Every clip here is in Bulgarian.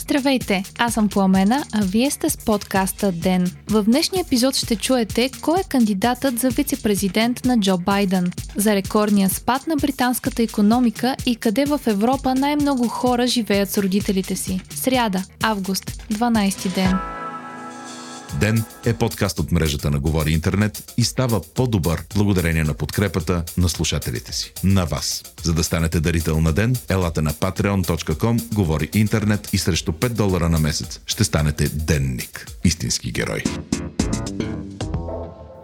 Здравейте, аз съм Пламена, а вие сте с подкаста ДЕН. В днешния епизод ще чуете кой е кандидатът за вице-президент на Джо Байден, за рекордния спад на британската економика и къде в Европа най-много хора живеят с родителите си. Сряда, август, 12 ден. Ден е подкаст от мрежата на Говори Интернет и става по-добър благодарение на подкрепата на слушателите си. На вас. За да станете дарител на Ден, елате на patreon.com, Говори Интернет и срещу 5 долара на месец ще станете денник. Истински герой.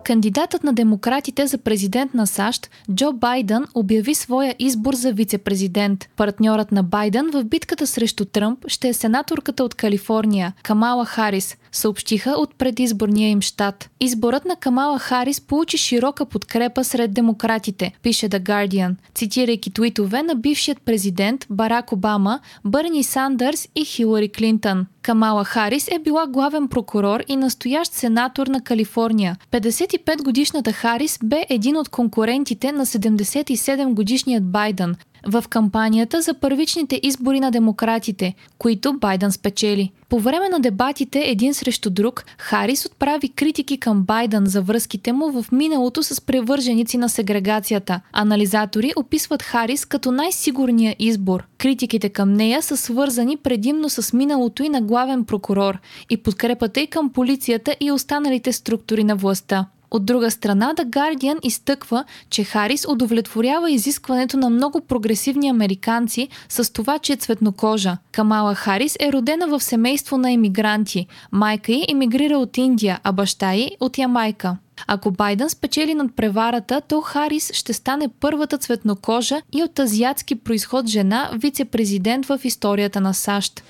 Кандидатът на демократите за президент на САЩ, Джо Байден, обяви своя избор за вице-президент. Партньорът на Байден в битката срещу Тръмп ще е сенаторката от Калифорния, Камала Харис, съобщиха от предизборния им щат. Изборът на Камала Харис получи широка подкрепа сред демократите, пише The Guardian, цитирайки твитове на бившият президент Барак Обама, Бърни Сандърс и Хилари Клинтън. Камала Харис е била главен прокурор и настоящ сенатор на Калифорния. 55-годишната Харис бе един от конкурентите на 77-годишният Байден, в кампанията за първичните избори на демократите, които Байден спечели. По време на дебатите един срещу друг, Харис отправи критики към Байден за връзките му в миналото с превърженици на сегрегацията. Анализатори описват Харис като най-сигурния избор. Критиките към нея са свързани предимно с миналото и на главен прокурор и подкрепата и към полицията и останалите структури на властта. От друга страна, The Guardian изтъква, че Харис удовлетворява изискването на много прогресивни американци с това, че е цветнокожа. Камала Харис е родена в семейство на емигранти. Майка й емигрира от Индия, а баща й от Ямайка. Ако Байден спечели над преварата, то Харис ще стане първата цветнокожа и от азиатски происход жена вице-президент в историята на САЩ.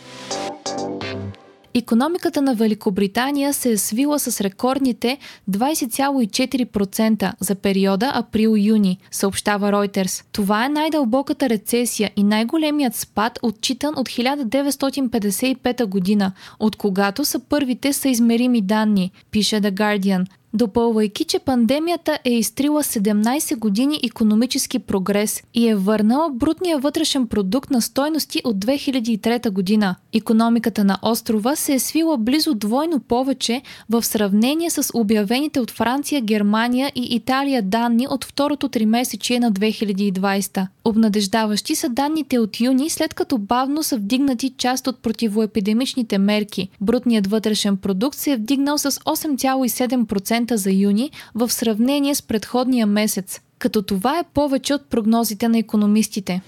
Економиката на Великобритания се е свила с рекордните 20,4% за периода април-юни, съобщава Reuters. Това е най-дълбоката рецесия и най-големият спад, отчитан от 1955 година, от когато са първите съизмерими данни, пише The Guardian допълвайки, че пандемията е изтрила 17 години економически прогрес и е върнала брутния вътрешен продукт на стойности от 2003 година. Економиката на острова се е свила близо двойно повече в сравнение с обявените от Франция, Германия и Италия данни от второто тримесечие на 2020. Обнадеждаващи са данните от юни, след като бавно са вдигнати част от противоепидемичните мерки. Брутният вътрешен продукт се е вдигнал с 8,7% 10% за юни в сравнение с предходния месец, като това е повече от прогнозите на економистите.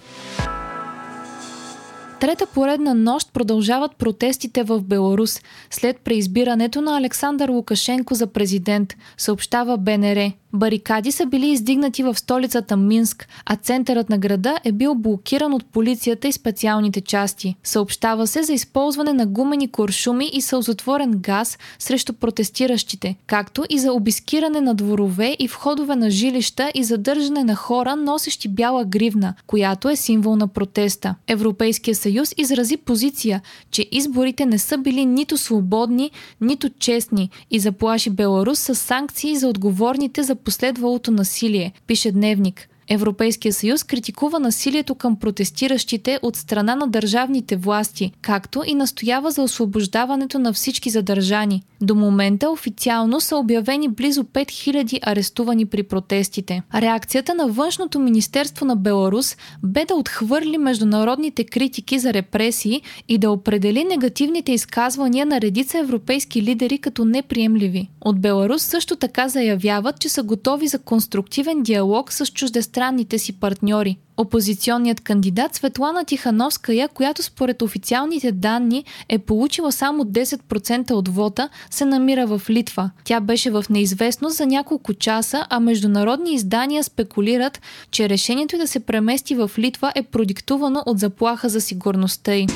Трета поредна нощ продължават протестите в Беларус след преизбирането на Александър Лукашенко за президент, съобщава БНР. Барикади са били издигнати в столицата Минск, а центърът на града е бил блокиран от полицията и специалните части. Съобщава се за използване на гумени куршуми и сълзотворен газ срещу протестиращите, както и за обискиране на дворове и входове на жилища и задържане на хора, носещи бяла гривна, която е символ на протеста. Европейския съюз изрази позиция, че изборите не са били нито свободни, нито честни и заплаши Беларус с санкции за отговорните за последвалото насилие, пише Дневник. Европейския съюз критикува насилието към протестиращите от страна на държавните власти, както и настоява за освобождаването на всички задържани. До момента официално са обявени близо 5000 арестувани при протестите. Реакцията на външното министерство на Беларус бе да отхвърли международните критики за репресии и да определи негативните изказвания на редица европейски лидери като неприемливи. От Беларус също така заявяват, че са готови за конструктивен диалог с чуждестранните си партньори. Опозиционният кандидат Светлана Тихановская, която според официалните данни е получила само 10% от вота, се намира в Литва. Тя беше в неизвестност за няколко часа, а международни издания спекулират, че решението да се премести в Литва е продиктувано от заплаха за сигурността й.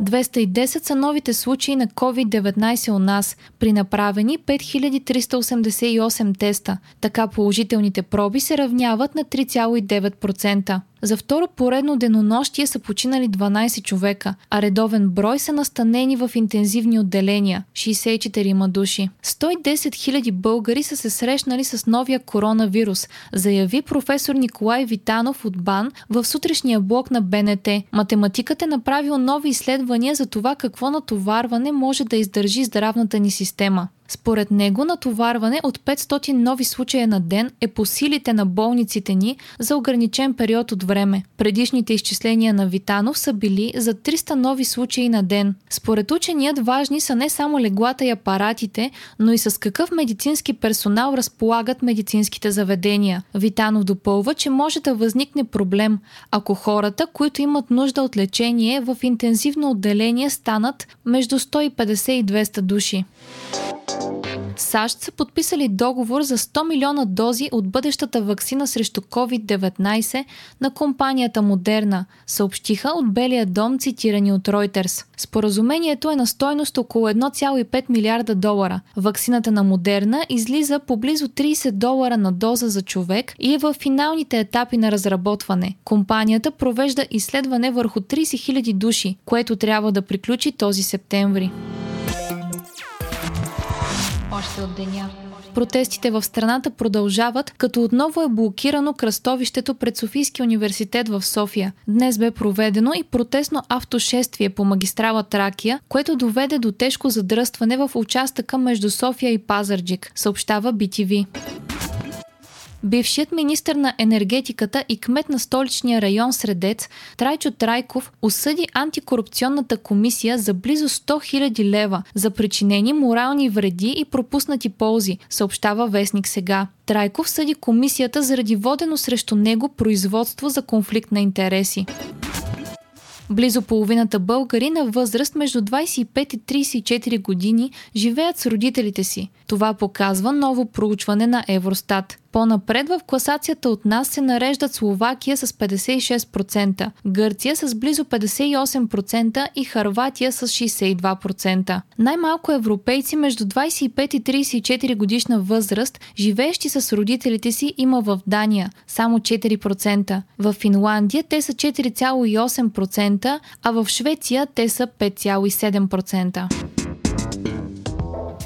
210 са новите случаи на COVID-19 у нас, при направени 5388 теста. Така положителните проби се равняват на 3,9%. За второ поредно денонощие са починали 12 човека, а редовен брой са настанени в интензивни отделения – 64 души. 110 000 българи са се срещнали с новия коронавирус, заяви професор Николай Витанов от БАН в сутрешния блок на БНТ. Математикът е направил нови изследвания за това какво натоварване може да издържи здравната ни система. Според него натоварване от 500 нови случая на ден е по силите на болниците ни за ограничен период от време. Предишните изчисления на Витанов са били за 300 нови случаи на ден. Според ученият важни са не само леглата и апаратите, но и с какъв медицински персонал разполагат медицинските заведения. Витанов допълва, че може да възникне проблем, ако хората, които имат нужда от лечение в интензивно отделение станат между 150 и 200 души. САЩ са подписали договор за 100 милиона дози от бъдещата вакцина срещу COVID-19 на компанията Модерна, съобщиха от Белия дом, цитирани от Reuters. Споразумението е на стойност около 1,5 милиарда долара. Ваксината на Модерна излиза по близо 30 долара на доза за човек и е в финалните етапи на разработване. Компанията провежда изследване върху 30 000 души, което трябва да приключи този септември още от деня. Протестите в страната продължават, като отново е блокирано кръстовището пред Софийския университет в София. Днес бе проведено и протестно автошествие по магистрала Тракия, което доведе до тежко задръстване в участъка между София и Пазарджик, съобщава BTV. Бившият министр на енергетиката и кмет на столичния район Средец Трайчо Трайков осъди антикорупционната комисия за близо 100 000 лева за причинени морални вреди и пропуснати ползи, съобщава Вестник сега. Трайков съди комисията заради водено срещу него производство за конфликт на интереси. Близо половината българи на възраст между 25 и 34 години живеят с родителите си. Това показва ново проучване на Евростат. По-напред в класацията от нас се нареждат Словакия с 56%, Гърция с близо 58% и Харватия с 62%. Най-малко европейци между 25 и 34 годишна възраст, живеещи с родителите си, има в Дания – само 4%. В Финландия те са 4,8%, а в Швеция те са 5,7%.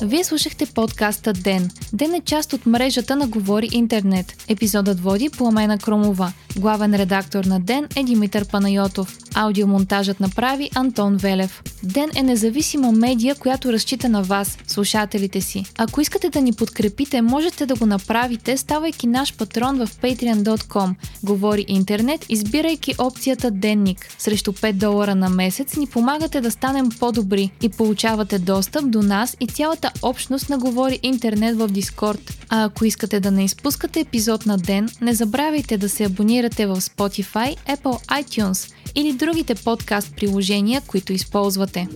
Вие слушахте подкаста Ден. Ден е част от мрежата на Говори Интернет. Епизодът води Пламена Кромова. Главен редактор на Ден е Димитър Панайотов. Аудиомонтажът направи Антон Велев. Ден е независима медия, която разчита на вас, слушателите си. Ако искате да ни подкрепите, можете да го направите, ставайки наш патрон в patreon.com. Говори интернет, избирайки опцията Денник. Срещу 5 долара на месец ни помагате да станем по-добри и получавате достъп до нас и цялата общност на Говори интернет в Дискорд. А ако искате да не изпускате епизод на ден, не забравяйте да се абонирате в Spotify, Apple iTunes или другите подкаст приложения, които използвате.